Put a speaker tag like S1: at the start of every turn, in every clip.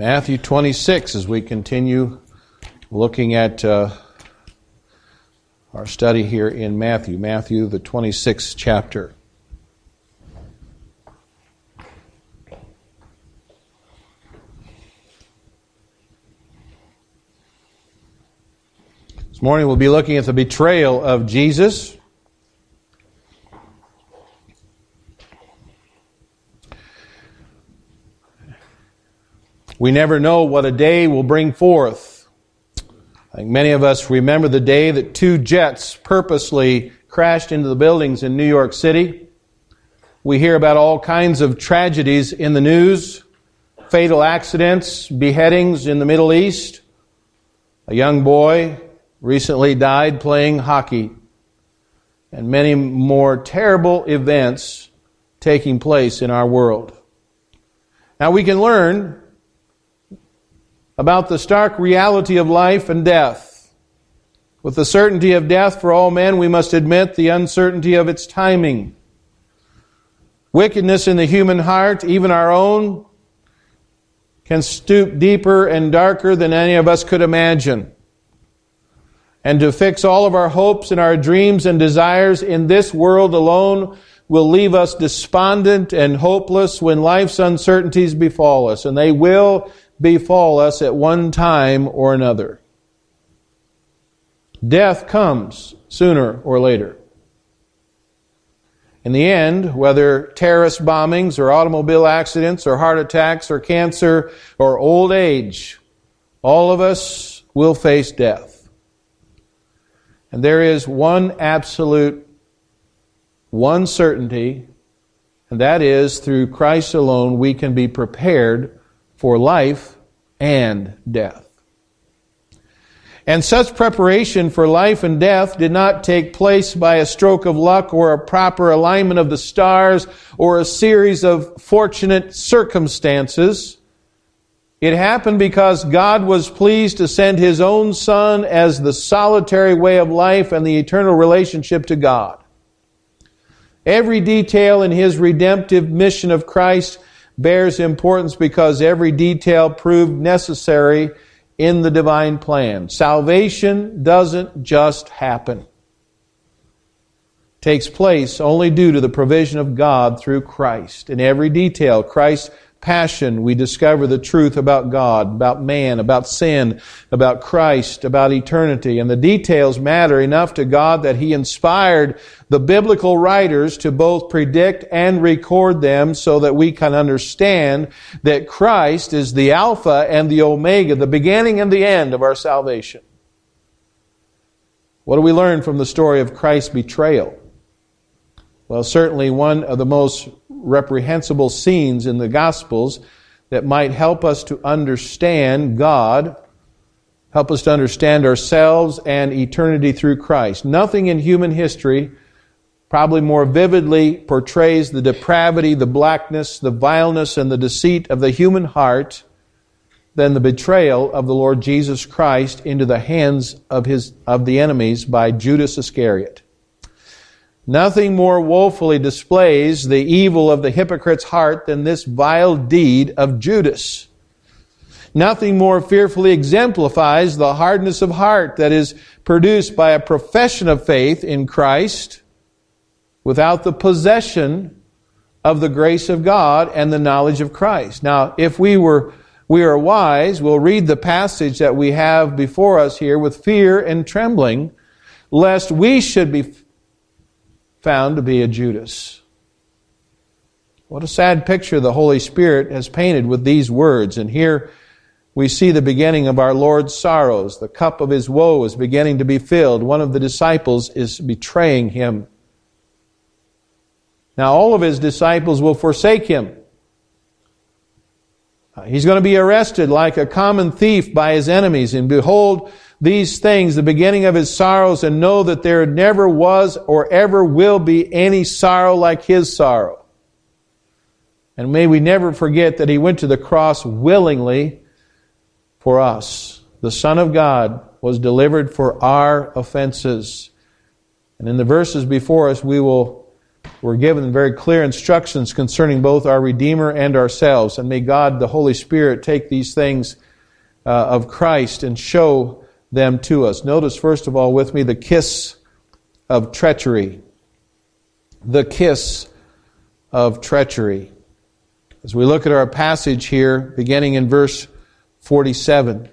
S1: Matthew 26 as we continue looking at uh, our study here in Matthew, Matthew, the 26th chapter. This morning we'll be looking at the betrayal of Jesus. We never know what a day will bring forth. I think many of us remember the day that two jets purposely crashed into the buildings in New York City. We hear about all kinds of tragedies in the news, fatal accidents, beheadings in the Middle East. A young boy recently died playing hockey, and many more terrible events taking place in our world. Now we can learn about the stark reality of life and death. With the certainty of death for all men, we must admit the uncertainty of its timing. Wickedness in the human heart, even our own, can stoop deeper and darker than any of us could imagine. And to fix all of our hopes and our dreams and desires in this world alone will leave us despondent and hopeless when life's uncertainties befall us. And they will befall us at one time or another. Death comes sooner or later. In the end, whether terrorist bombings or automobile accidents or heart attacks or cancer or old age, all of us will face death. And there is one absolute, one certainty, and that is through Christ alone we can be prepared for life and death. And such preparation for life and death did not take place by a stroke of luck or a proper alignment of the stars or a series of fortunate circumstances. It happened because God was pleased to send His own Son as the solitary way of life and the eternal relationship to God. Every detail in His redemptive mission of Christ bears importance because every detail proved necessary in the divine plan. Salvation doesn't just happen. It takes place only due to the provision of God through Christ. In every detail, Christ passion, we discover the truth about God, about man, about sin, about Christ, about eternity. And the details matter enough to God that He inspired the biblical writers to both predict and record them so that we can understand that Christ is the Alpha and the Omega, the beginning and the end of our salvation. What do we learn from the story of Christ's betrayal? Well, certainly one of the most reprehensible scenes in the Gospels that might help us to understand God, help us to understand ourselves and eternity through Christ. Nothing in human history probably more vividly portrays the depravity, the blackness, the vileness, and the deceit of the human heart than the betrayal of the Lord Jesus Christ into the hands of, his, of the enemies by Judas Iscariot. Nothing more woefully displays the evil of the hypocrite's heart than this vile deed of Judas. Nothing more fearfully exemplifies the hardness of heart that is produced by a profession of faith in Christ without the possession of the grace of God and the knowledge of Christ. Now, if we were we are wise, we'll read the passage that we have before us here with fear and trembling, lest we should be found to be a Judas. What a sad picture the Holy Spirit has painted with these words. And here we see the beginning of our Lord's sorrows. The cup of his woe is beginning to be filled. One of the disciples is betraying him. Now, all of his disciples will forsake him. Uh, he's going to be arrested like a common thief by his enemies. And behold, these things, the beginning of his sorrows, and know that there never was or ever will be any sorrow like his sorrow. And may we never forget that he went to the cross willingly for us. The Son of God was delivered for our offenses. And in the verses before us, we will we're given very clear instructions concerning both our Redeemer and ourselves. And may God, the Holy Spirit, take these things uh, of Christ and show them to us. Notice, first of all, with me, the kiss of treachery. The kiss of treachery. As we look at our passage here, beginning in verse 47.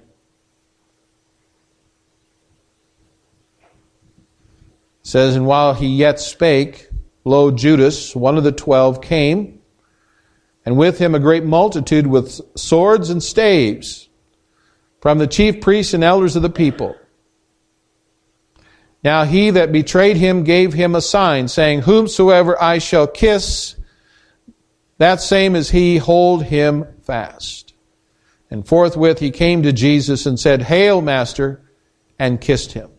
S1: says, And while he yet spake, lo, Judas, one of the twelve, came, and with him a great multitude with swords and staves from the chief priests and elders of the people. Now he that betrayed him gave him a sign, saying, Whomsoever I shall kiss, that same as he hold him fast. And forthwith he came to Jesus and said, Hail, Master, and kissed him.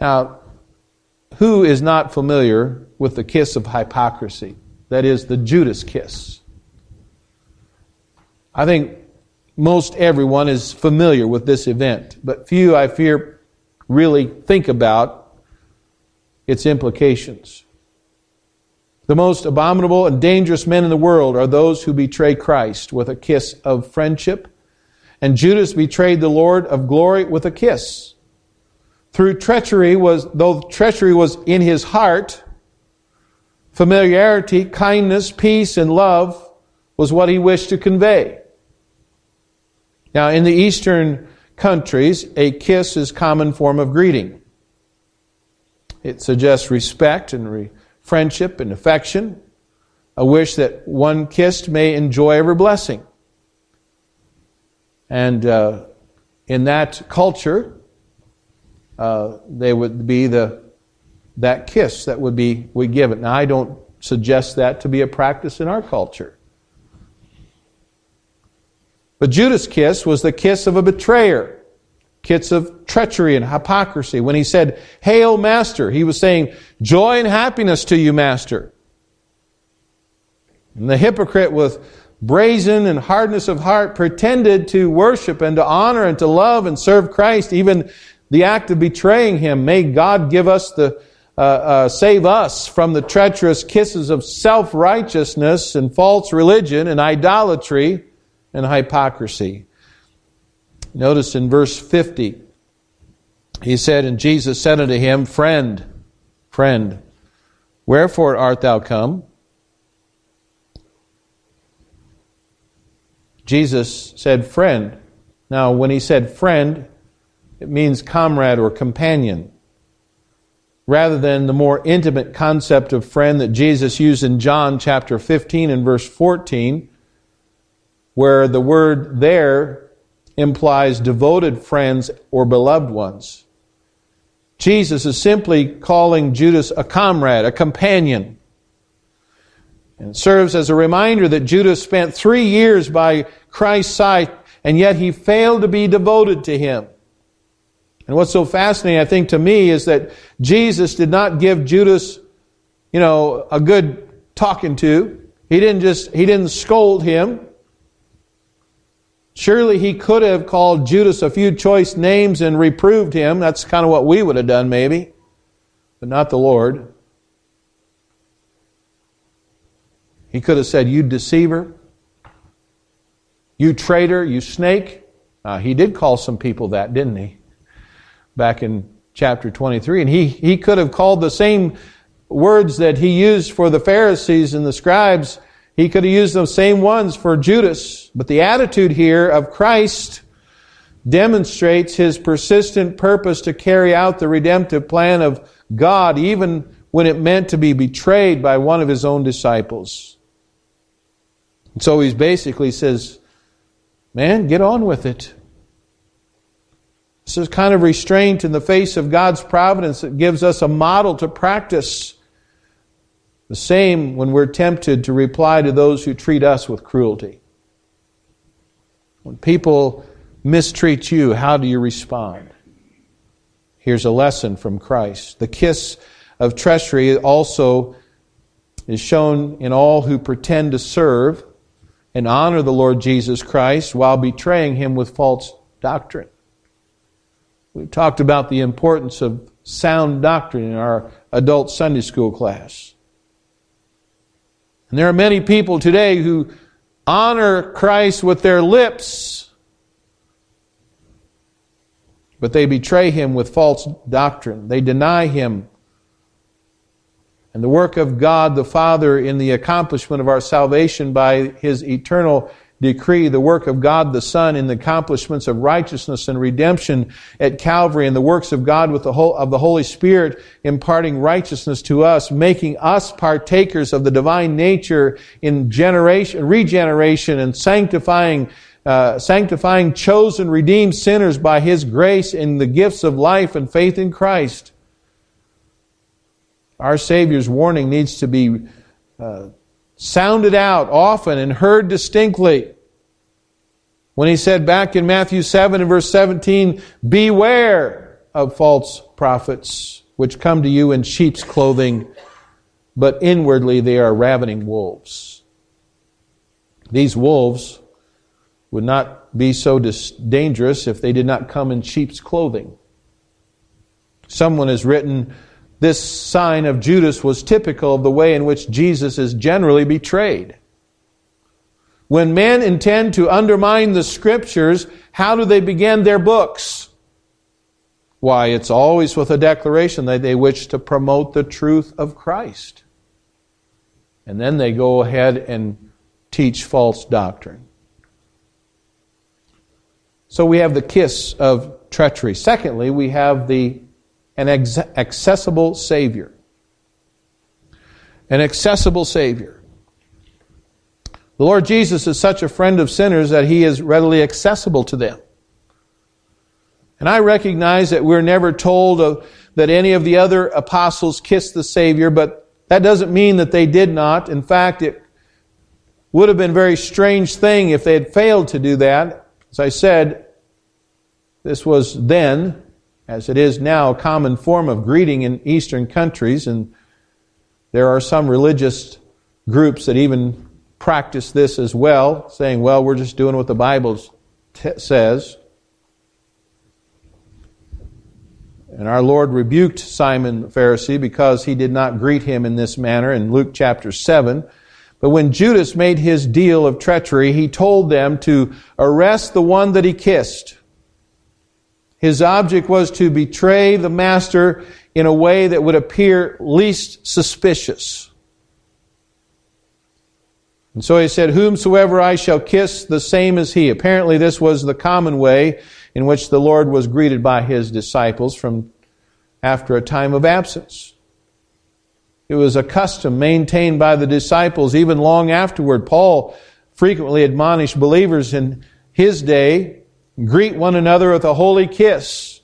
S1: Now, who is not familiar with the kiss of hypocrisy? That is the Judas kiss. I think most everyone is familiar with this event, but few, I fear, really think about its implications. The most abominable and dangerous men in the world are those who betray Christ with a kiss of friendship. And Judas betrayed the Lord of glory with a kiss. Through treachery was, though treachery was in his heart, familiarity, kindness, peace, and love was what he wished to convey. Now, in the Eastern countries, a kiss is common form of greeting. It suggests respect and re- friendship and affection, a wish that one kissed may enjoy every blessing. And uh, in that culture, uh, they would be the that kiss that would be we give it. Now, I don't suggest that to be a practice in our culture. But Judas' kiss was the kiss of a betrayer kiss of treachery and hypocrisy. When he said, Hail, Master, he was saying, Joy and happiness to you, Master. And the hypocrite, with brazen and hardness of heart, pretended to worship and to honor and to love and serve Christ, even the act of betraying him. May God give us the uh, uh, save us from the treacherous kisses of self righteousness and false religion and idolatry and hypocrisy. Notice in verse 50, he said, And Jesus said unto him, Friend, friend, wherefore art thou come? Jesus said, Friend. Now, when he said friend, it means comrade or companion. Rather than the more intimate concept of friend that Jesus used in John chapter 15 and verse 14, where the word there implies devoted friends or beloved ones. Jesus is simply calling Judas a comrade, a companion. And serves as a reminder that Judas spent three years by Christ's side, and yet he failed to be devoted to him. And what's so fascinating, I think, to me is that Jesus did not give Judas, you know, a good talking to. He didn't just, he didn't scold him. Surely he could have called Judas a few choice names and reproved him. That's kind of what we would have done, maybe, but not the Lord. He could have said, You deceiver, you traitor, you snake. Uh, he did call some people that, didn't he? Back in chapter 23. And he, he could have called the same words that he used for the Pharisees and the scribes he could have used those same ones for Judas, but the attitude here of Christ demonstrates his persistent purpose to carry out the redemptive plan of God, even when it meant to be betrayed by one of his own disciples. And so he basically says, Man, get on with it. This is kind of restraint in the face of God's providence that gives us a model to practice. The same when we're tempted to reply to those who treat us with cruelty. When people mistreat you, how do you respond? Here's a lesson from Christ. The kiss of treachery also is shown in all who pretend to serve and honor the Lord Jesus Christ while betraying him with false doctrine. We've talked about the importance of sound doctrine in our adult Sunday school class. And there are many people today who honor Christ with their lips, but they betray him with false doctrine. They deny him. And the work of God the Father in the accomplishment of our salvation by his eternal decree, the work of God the Son in the accomplishments of righteousness and redemption at Calvary, and the works of God with the whole, of the Holy Spirit imparting righteousness to us, making us partakers of the divine nature in generation, regeneration and sanctifying uh, sanctifying chosen, redeemed sinners by His grace in the gifts of life and faith in Christ. Our Savior's warning needs to be uh, sounded out often and heard distinctly. When he said back in Matthew 7 and verse 17, Beware of false prophets, which come to you in sheep's clothing, but inwardly they are ravening wolves. These wolves would not be so dis- dangerous if they did not come in sheep's clothing. Someone has written, this sign of Judas was typical of the way in which Jesus is generally betrayed. When men intend to undermine the scriptures, how do they begin their books? Why, it's always with a declaration that they wish to promote the truth of Christ. And then they go ahead and teach false doctrine. So we have the kiss of treachery. Secondly, we have the an ex- accessible Savior. An accessible Savior. The Lord Jesus is such a friend of sinners that He is readily accessible to them. And I recognize that we're never told of, that any of the other apostles kissed the Savior, but that doesn't mean that they did not. In fact, it would have been a very strange thing if they had failed to do that. As I said, this was then as it is now a common form of greeting in Eastern countries, and there are some religious groups that even practice this as well, saying, well, we're just doing what the Bible t- says. And our Lord rebuked Simon the Pharisee because he did not greet him in this manner in Luke chapter 7. But when Judas made his deal of treachery, he told them to arrest the one that he kissed. His object was to betray the master in a way that would appear least suspicious. And so he said, Whomsoever I shall kiss, the same is he. Apparently, this was the common way in which the Lord was greeted by his disciples from after a time of absence. It was a custom maintained by the disciples even long afterward. Paul frequently admonished believers in his day Greet one another with a holy kiss.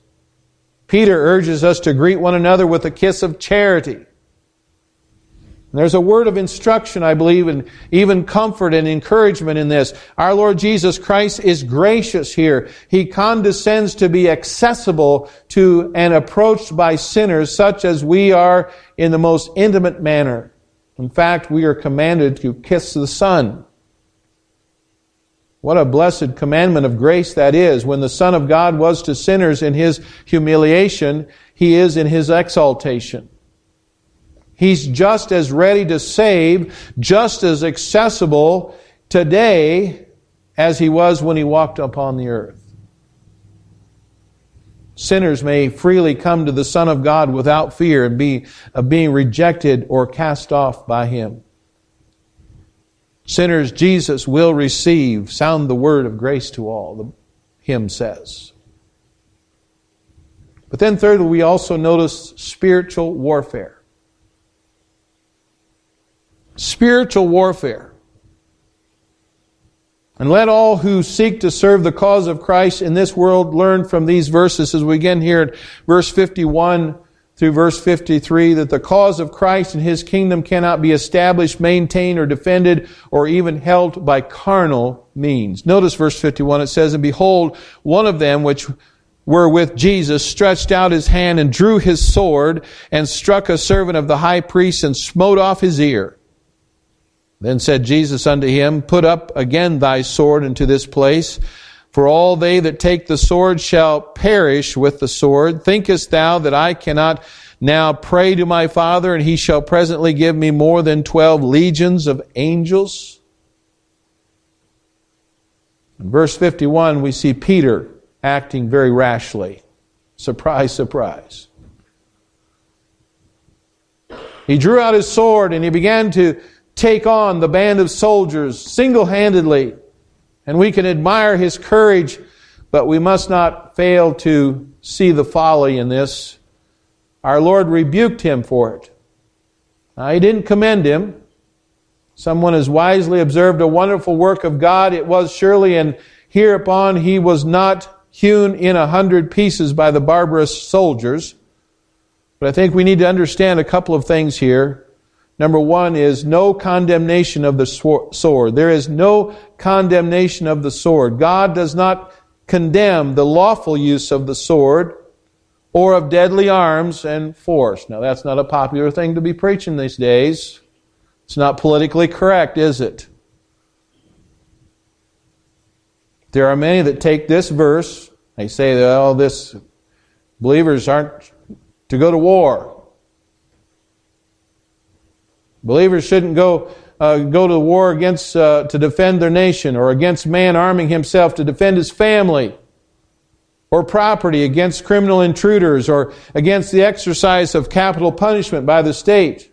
S1: Peter urges us to greet one another with a kiss of charity. And there's a word of instruction, I believe, and even comfort and encouragement in this. Our Lord Jesus Christ is gracious here. He condescends to be accessible to and approached by sinners such as we are in the most intimate manner. In fact, we are commanded to kiss the Son. What a blessed commandment of grace that is. When the Son of God was to sinners in his humiliation, he is in his exaltation. He's just as ready to save, just as accessible today as he was when he walked upon the earth. Sinners may freely come to the Son of God without fear of being rejected or cast off by him. Sinners Jesus will receive. Sound the word of grace to all, the hymn says. But then, thirdly, we also notice spiritual warfare. Spiritual warfare. And let all who seek to serve the cause of Christ in this world learn from these verses as we begin here at verse 51 through verse 53 that the cause of Christ and his kingdom cannot be established, maintained, or defended, or even held by carnal means. Notice verse 51, it says, And behold, one of them which were with Jesus stretched out his hand and drew his sword and struck a servant of the high priest and smote off his ear. Then said Jesus unto him, Put up again thy sword into this place. For all they that take the sword shall perish with the sword. Thinkest thou that I cannot Now pray to my Father, and he shall presently give me more than twelve legions of angels. In verse 51, we see Peter acting very rashly. Surprise, surprise. He drew out his sword and he began to take on the band of soldiers single handedly. And we can admire his courage, but we must not fail to see the folly in this. Our Lord rebuked him for it. Now, he didn't commend him. Someone has wisely observed a wonderful work of God. It was surely, and hereupon he was not hewn in a hundred pieces by the barbarous soldiers. But I think we need to understand a couple of things here. Number one is no condemnation of the sword. There is no condemnation of the sword. God does not condemn the lawful use of the sword or of deadly arms and force. Now, that's not a popular thing to be preaching these days. It's not politically correct, is it? There are many that take this verse, they say oh, this, believers aren't to go to war. Believers shouldn't go, uh, go to war against, uh, to defend their nation or against man arming himself to defend his family or property against criminal intruders or against the exercise of capital punishment by the state.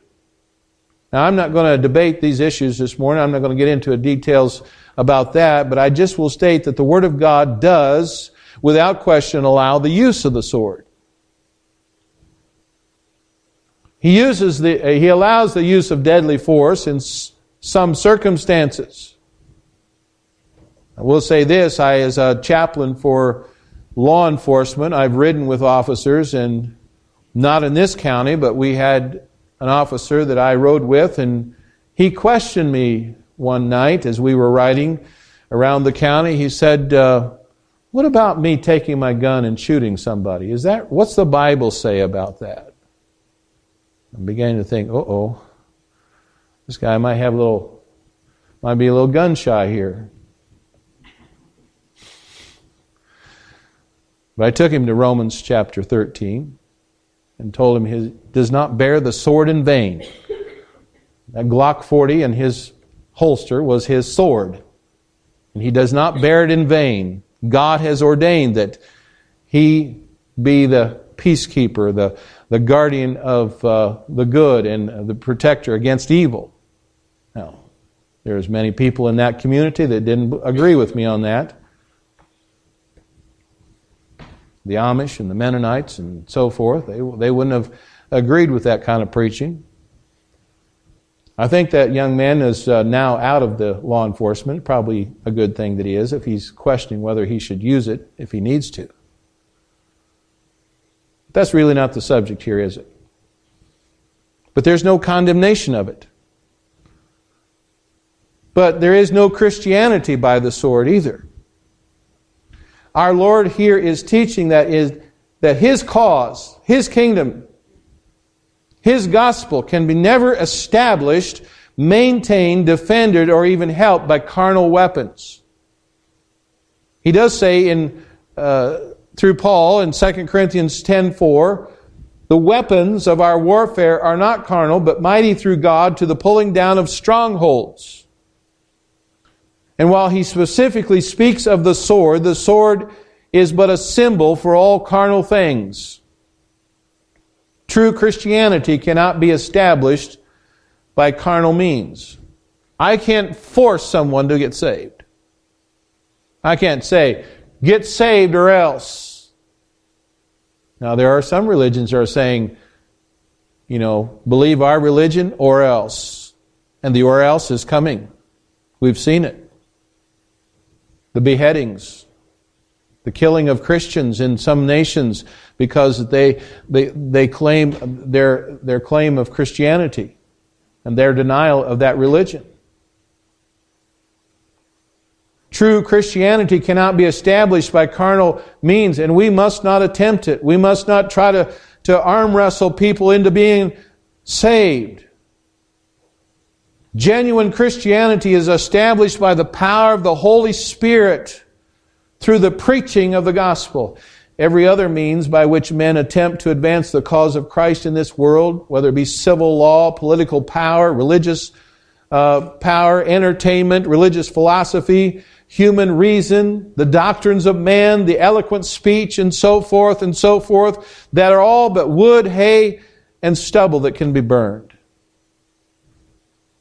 S1: Now, I'm not going to debate these issues this morning. I'm not going to get into details about that, but I just will state that the Word of God does, without question, allow the use of the sword. He uses the, he allows the use of deadly force in some circumstances. I will say this, I, as a chaplain for law enforcement, I've ridden with officers and not in this county, but we had an officer that I rode with, and he questioned me one night as we were riding around the county. He said, uh, "What about me taking my gun and shooting somebody? Is that what's the Bible say about that?" I'm beginning to think, "Uh oh, this guy might have a little, might be a little gun shy here." But I took him to Romans chapter 13 and told him he does not bear the sword in vain. That Glock 40 in his holster was his sword. And he does not bear it in vain. God has ordained that he be the peacekeeper, the, the guardian of uh, the good and the protector against evil. Now, there's many people in that community that didn't agree with me on that the Amish and the Mennonites and so forth. They, they wouldn't have agreed with that kind of preaching. I think that young man is uh, now out of the law enforcement. Probably a good thing that he is if he's questioning whether he should use it if he needs to. That's really not the subject here, is it? But there's no condemnation of it. But there is no Christianity by the sword either. Our Lord here is teaching that is that his cause, his kingdom, his gospel can be never established, maintained, defended, or even helped by carnal weapons. He does say in uh, through Paul in 2 Corinthians 10:4, the weapons of our warfare are not carnal, but mighty through God to the pulling down of strongholds. And while he specifically speaks of the sword, the sword is but a symbol for all carnal things. True Christianity cannot be established by carnal means. I can't force someone to get saved. I can't say, get saved or else. Now, there are some religions that are saying, you know, believe our religion or else. And the or else is coming. We've seen it the beheadings, the killing of Christians in some nations because they, they, they claim their, their claim of Christianity and their denial of that religion. True Christianity cannot be established by carnal means, and we must not attempt it. We must not try to, to arm wrestle people into being saved. Genuine Christianity is established by the power of the Holy Spirit through the preaching of the gospel. every other means by which men attempt to advance the cause of Christ in this world, whether it be civil law, political power, religious uh, power, entertainment, religious philosophy, human reason, the doctrines of man, the eloquent speech, and so forth and so forth, that are all but wood, hay, and stubble that can be burned.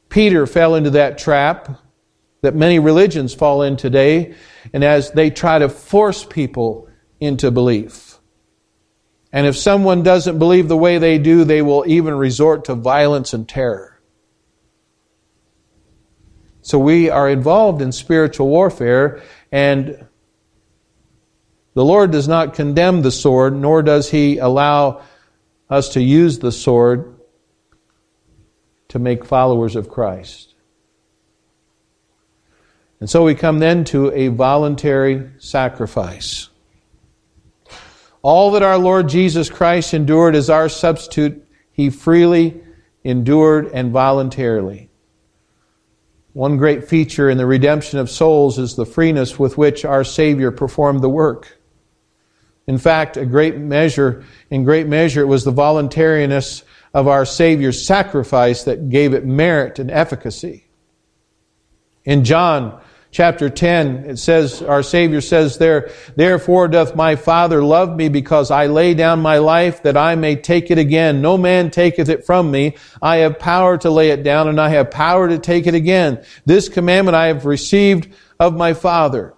S1: Peter fell into that trap that many religions fall in today, and as they try to force people into belief. And if someone doesn't believe the way they do, they will even resort to violence and terror. So we are involved in spiritual warfare, and the Lord does not condemn the sword, nor does He allow us to use the sword to make followers of Christ. And so we come then to a voluntary sacrifice. All that our Lord Jesus Christ endured as our substitute, he freely endured and voluntarily. One great feature in the redemption of souls is the freeness with which our Savior performed the work. In fact, a great measure, in great measure, it was the voluntariness of our Savior's sacrifice that gave it merit and efficacy. In John chapter 10, it says, our Savior says there, Therefore doth my Father love me because I lay down my life that I may take it again. No man taketh it from me. I have power to lay it down and I have power to take it again. This commandment I have received of my Father.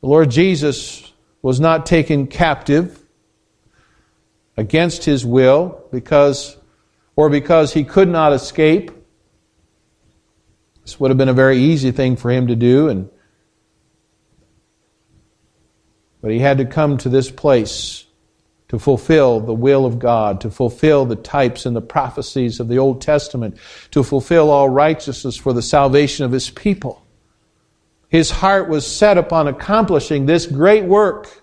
S1: The Lord Jesus was not taken captive against his will because or because he could not escape. This would have been a very easy thing for him to do and but he had to come to this place to fulfill the will of God, to fulfill the types and the prophecies of the Old Testament, to fulfill all righteousness for the salvation of his people. His heart was set upon accomplishing this great work.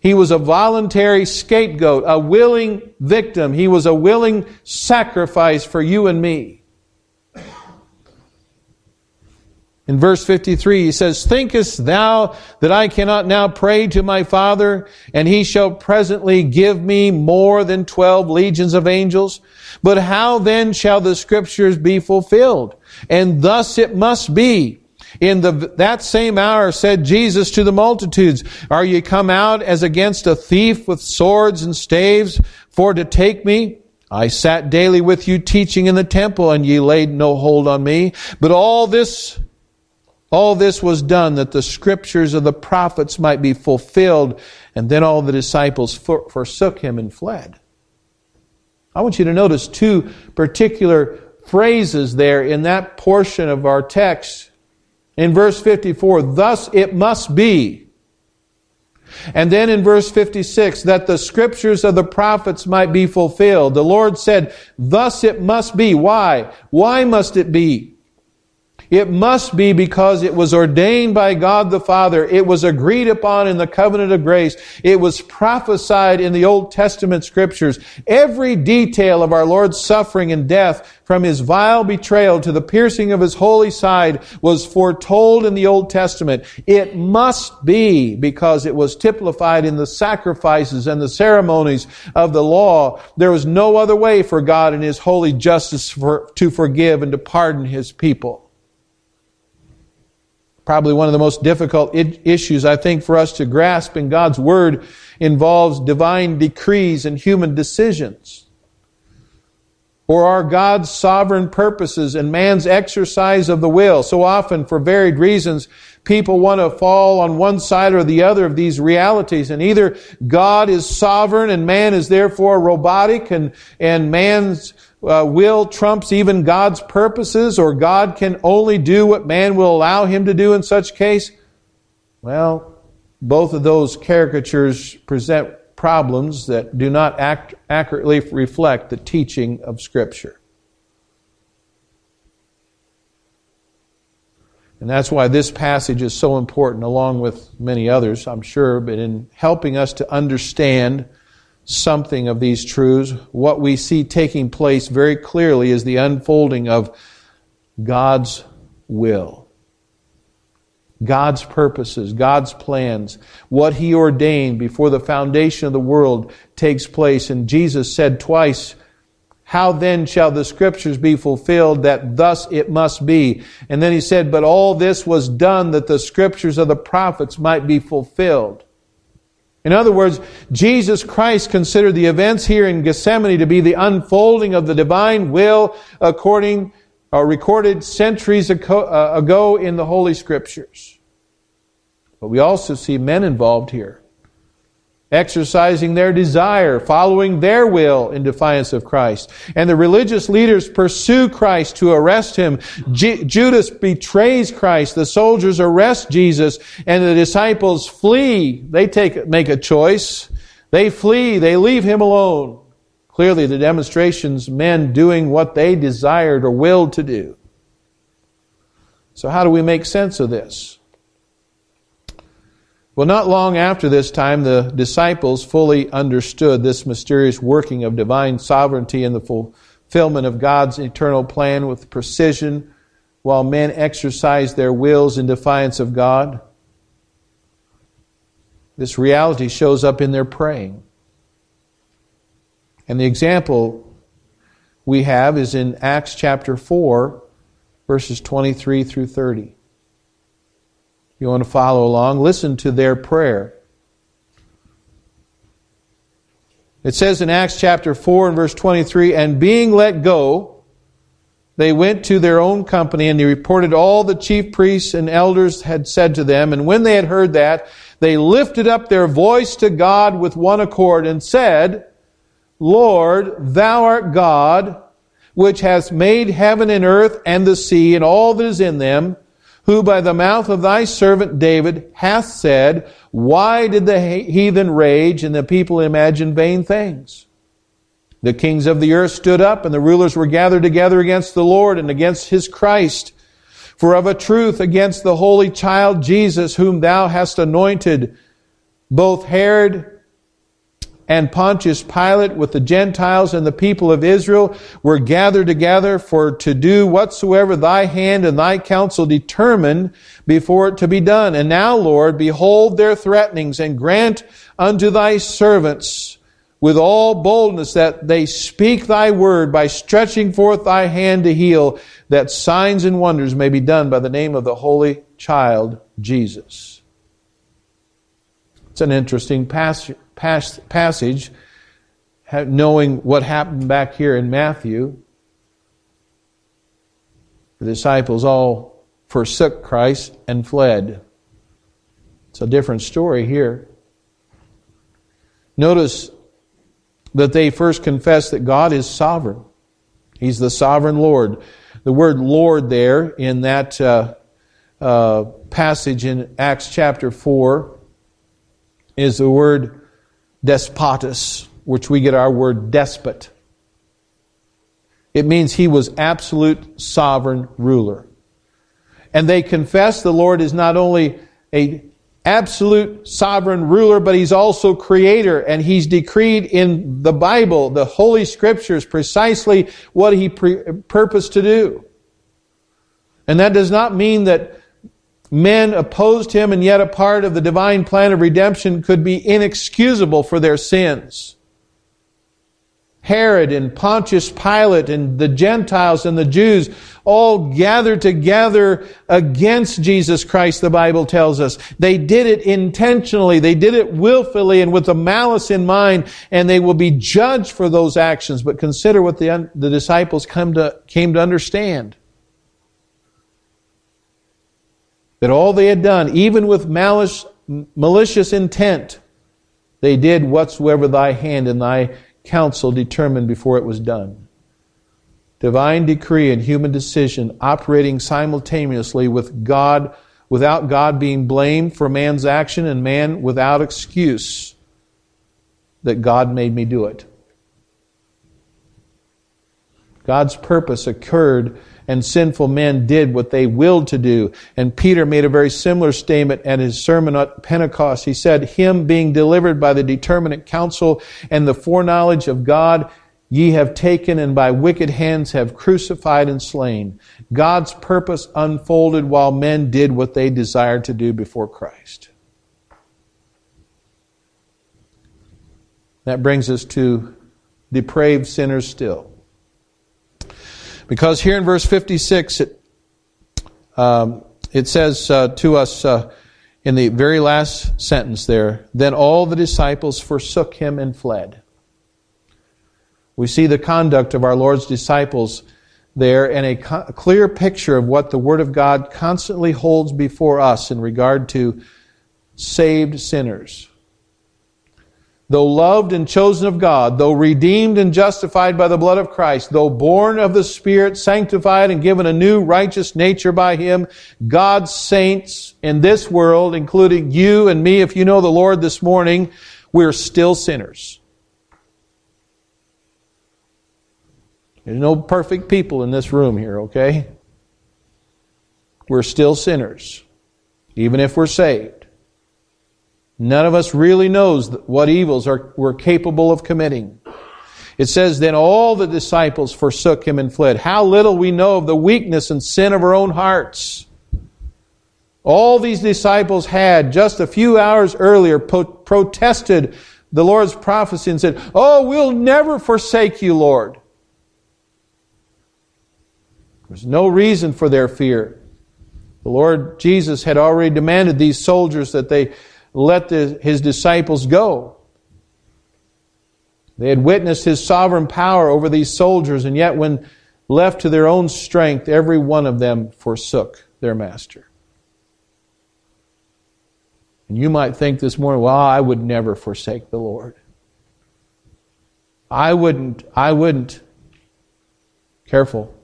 S1: He was a voluntary scapegoat, a willing victim. He was a willing sacrifice for you and me. In verse 53, he says, Thinkest thou that I cannot now pray to my Father, and he shall presently give me more than twelve legions of angels? But how then shall the scriptures be fulfilled? And thus it must be in the, that same hour said Jesus to the multitudes, Are ye come out as against a thief with swords and staves for to take me? I sat daily with you teaching in the temple, and ye laid no hold on me. But all this, all this was done that the scriptures of the prophets might be fulfilled. And then all the disciples forsook him and fled. I want you to notice two particular phrases there in that portion of our text in verse 54, thus it must be. And then in verse 56, that the scriptures of the prophets might be fulfilled. The Lord said, thus it must be. Why? Why must it be? It must be because it was ordained by God the Father. It was agreed upon in the covenant of grace. It was prophesied in the Old Testament scriptures. Every detail of our Lord's suffering and death, from his vile betrayal to the piercing of his holy side, was foretold in the Old Testament. It must be because it was typified in the sacrifices and the ceremonies of the law. There was no other way for God in his holy justice for, to forgive and to pardon his people probably one of the most difficult issues I think for us to grasp in God's Word involves divine decrees and human decisions. Or are God's sovereign purposes and man's exercise of the will? So often, for varied reasons, people want to fall on one side or the other of these realities. And either God is sovereign and man is therefore robotic and, and man's uh, will trumps even God's purposes, or God can only do what man will allow him to do in such case? Well, both of those caricatures present problems that do not act, accurately reflect the teaching of Scripture. And that's why this passage is so important, along with many others, I'm sure, but in helping us to understand something of these truths. What we see taking place very clearly is the unfolding of God's will. God's purposes, God's plans, what He ordained before the foundation of the world takes place. And Jesus said twice, How then shall the scriptures be fulfilled that thus it must be? And then He said, But all this was done that the scriptures of the prophets might be fulfilled. In other words, Jesus Christ considered the events here in Gethsemane to be the unfolding of the divine will according uh, recorded centuries ago, uh, ago in the Holy Scriptures. But we also see men involved here, exercising their desire, following their will in defiance of Christ. And the religious leaders pursue Christ to arrest him. Judas betrays Christ. The soldiers arrest Jesus, and the disciples flee. They take, make a choice. They flee. They leave him alone. Clearly, the demonstrations, men doing what they desired or willed to do. So, how do we make sense of this? Well, not long after this time, the disciples fully understood this mysterious working of divine sovereignty and the fulfillment of God's eternal plan with precision while men exercised their wills in defiance of God. This reality shows up in their praying. And the example we have is in Acts chapter 4, verses 23 through 30. You want to follow along? Listen to their prayer. It says in Acts chapter 4 and verse 23 And being let go, they went to their own company and they reported all the chief priests and elders had said to them. And when they had heard that, they lifted up their voice to God with one accord and said, Lord, thou art God, which hast made heaven and earth and the sea and all that is in them, who by the mouth of thy servant David hath said, Why did the heathen rage and the people imagine vain things? The kings of the earth stood up and the rulers were gathered together against the Lord and against his Christ. For of a truth against the holy child Jesus, whom thou hast anointed, both Herod and Pontius Pilate with the Gentiles and the people of Israel were gathered together for to do whatsoever thy hand and thy counsel determined before it to be done. And now, Lord, behold their threatenings and grant unto thy servants with all boldness that they speak thy word by stretching forth thy hand to heal, that signs and wonders may be done by the name of the holy child Jesus. It's an interesting passage passage, knowing what happened back here in Matthew. The disciples all forsook Christ and fled. It's a different story here. Notice that they first confess that God is sovereign. He's the sovereign Lord. The word Lord there in that uh, uh, passage in Acts chapter 4 is the word despotus, which we get our word despot. It means he was absolute sovereign ruler. And they confess the Lord is not only a absolute sovereign ruler, but he's also creator and he's decreed in the Bible, the Holy Scriptures, precisely what he pre- purposed to do. And that does not mean that men opposed him and yet a part of the divine plan of redemption could be inexcusable for their sins. Herod and Pontius Pilate and the Gentiles and the Jews all gathered together against Jesus Christ, the Bible tells us. They did it intentionally. They did it willfully and with a malice in mind, and they will be judged for those actions. But consider what the, the disciples come to, came to understand. That all they had done, even with malice, malicious intent, they did whatsoever thy hand and thy counsel determined before it was done. Divine decree and human decision operating simultaneously with God, without God being blamed for man's action and man without excuse that God made me do it. God's purpose occurred and sinful men did what they willed to do. And Peter made a very similar statement at his sermon at Pentecost. He said, Him being delivered by the determinate counsel and the foreknowledge of God, ye have taken and by wicked hands have crucified and slain. God's purpose unfolded while men did what they desired to do before Christ. That brings us to depraved sinners still. Because here in verse 56, it, um, it says uh, to us uh, in the very last sentence there, then all the disciples forsook him and fled. We see the conduct of our Lord's disciples there and a, co- a clear picture of what the Word of God constantly holds before us in regard to saved sinners though loved and chosen of God, though redeemed and justified by the blood of Christ, though born of the Spirit, sanctified and given a new righteous nature by Him, God's saints in this world, including you and me, if you know the Lord this morning, we're still sinners. There's no perfect people in this room here, okay? We're still sinners, even if we're saved. None of us really knows what evils are, we're capable of committing. It says, Then all the disciples forsook him and fled. How little we know of the weakness and sin of our own hearts. All these disciples had, just a few hours earlier, po- protested the Lord's prophecy and said, Oh, we'll never forsake you, Lord. There's no reason for their fear. The Lord Jesus had already demanded these soldiers that they let the, his disciples go. They had witnessed his sovereign power over these soldiers, and yet when left to their own strength, every one of them forsook their master. And you might think this morning, well, I would never forsake the Lord. I wouldn't, I wouldn't. Careful.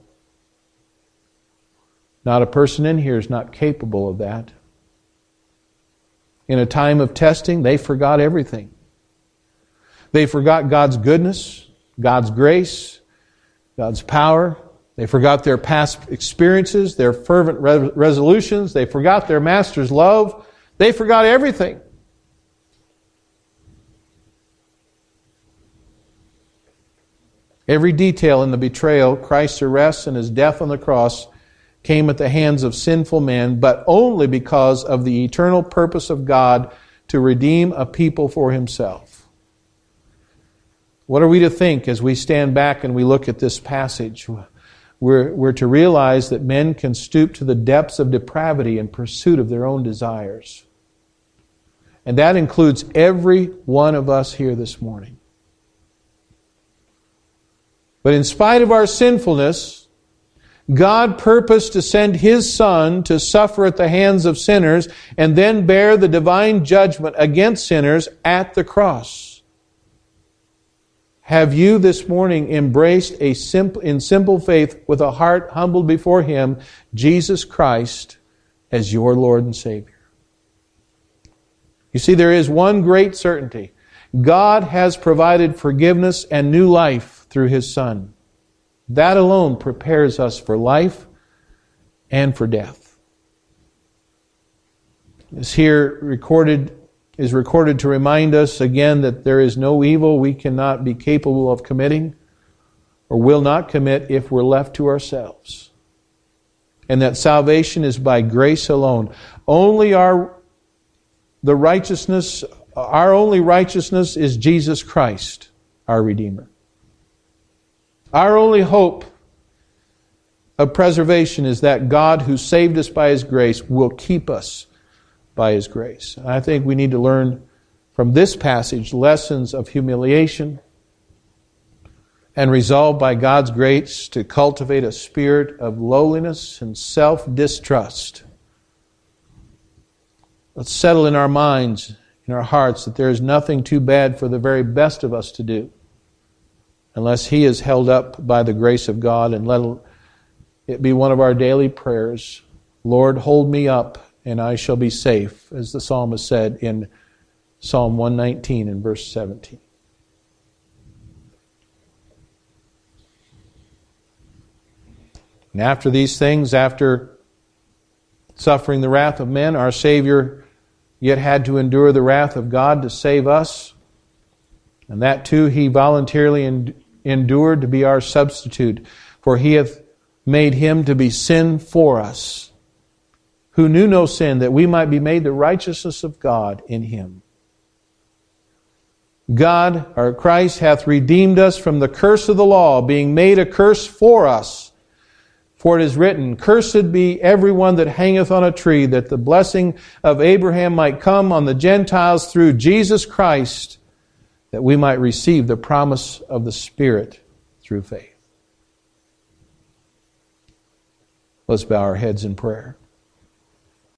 S1: Not a person in here is not capable of that in a time of testing, they forgot everything. They forgot God's goodness, God's grace, God's power. They forgot their past experiences, their fervent re- resolutions. They forgot their master's love. They forgot everything. Every detail in the betrayal, Christ's arrest, and his death on the cross came at the hands of sinful men, but only because of the eternal purpose of God to redeem a people for himself. What are we to think as we stand back and we look at this passage? We're, we're to realize that men can stoop to the depths of depravity in pursuit of their own desires. And that includes every one of us here this morning. But in spite of our sinfulness, God purposed to send His Son to suffer at the hands of sinners and then bear the divine judgment against sinners at the cross. Have you this morning embraced a simple, in simple faith with a heart humbled before Him, Jesus Christ as your Lord and Savior? You see, there is one great certainty. God has provided forgiveness and new life through His Son. That alone prepares us for life and for death. Is here recorded is recorded to remind us again that there is no evil we cannot be capable of committing or will not commit if we're left to ourselves. And that salvation is by grace alone. Only our the righteousness our only righteousness is Jesus Christ, our Redeemer. Our only hope of preservation is that God, who saved us by His grace, will keep us by His grace. I think we need to learn from this passage lessons of humiliation and resolve by God's grace to cultivate a spirit of lowliness and self distrust. Let's settle in our minds, in our hearts, that there is nothing too bad for the very best of us to do unless he is held up by the grace of God. And let it be one of our daily prayers Lord, hold me up, and I shall be safe, as the psalmist said in Psalm 119 and verse 17. And after these things, after suffering the wrath of men, our Savior yet had to endure the wrath of God to save us. And that too he voluntarily endured to be our substitute, for he hath made him to be sin for us, who knew no sin, that we might be made the righteousness of God in him. God, our Christ, hath redeemed us from the curse of the law, being made a curse for us. For it is written, Cursed be everyone that hangeth on a tree, that the blessing of Abraham might come on the Gentiles through Jesus Christ, that we might receive the promise of the Spirit through faith. Let's bow our heads in prayer.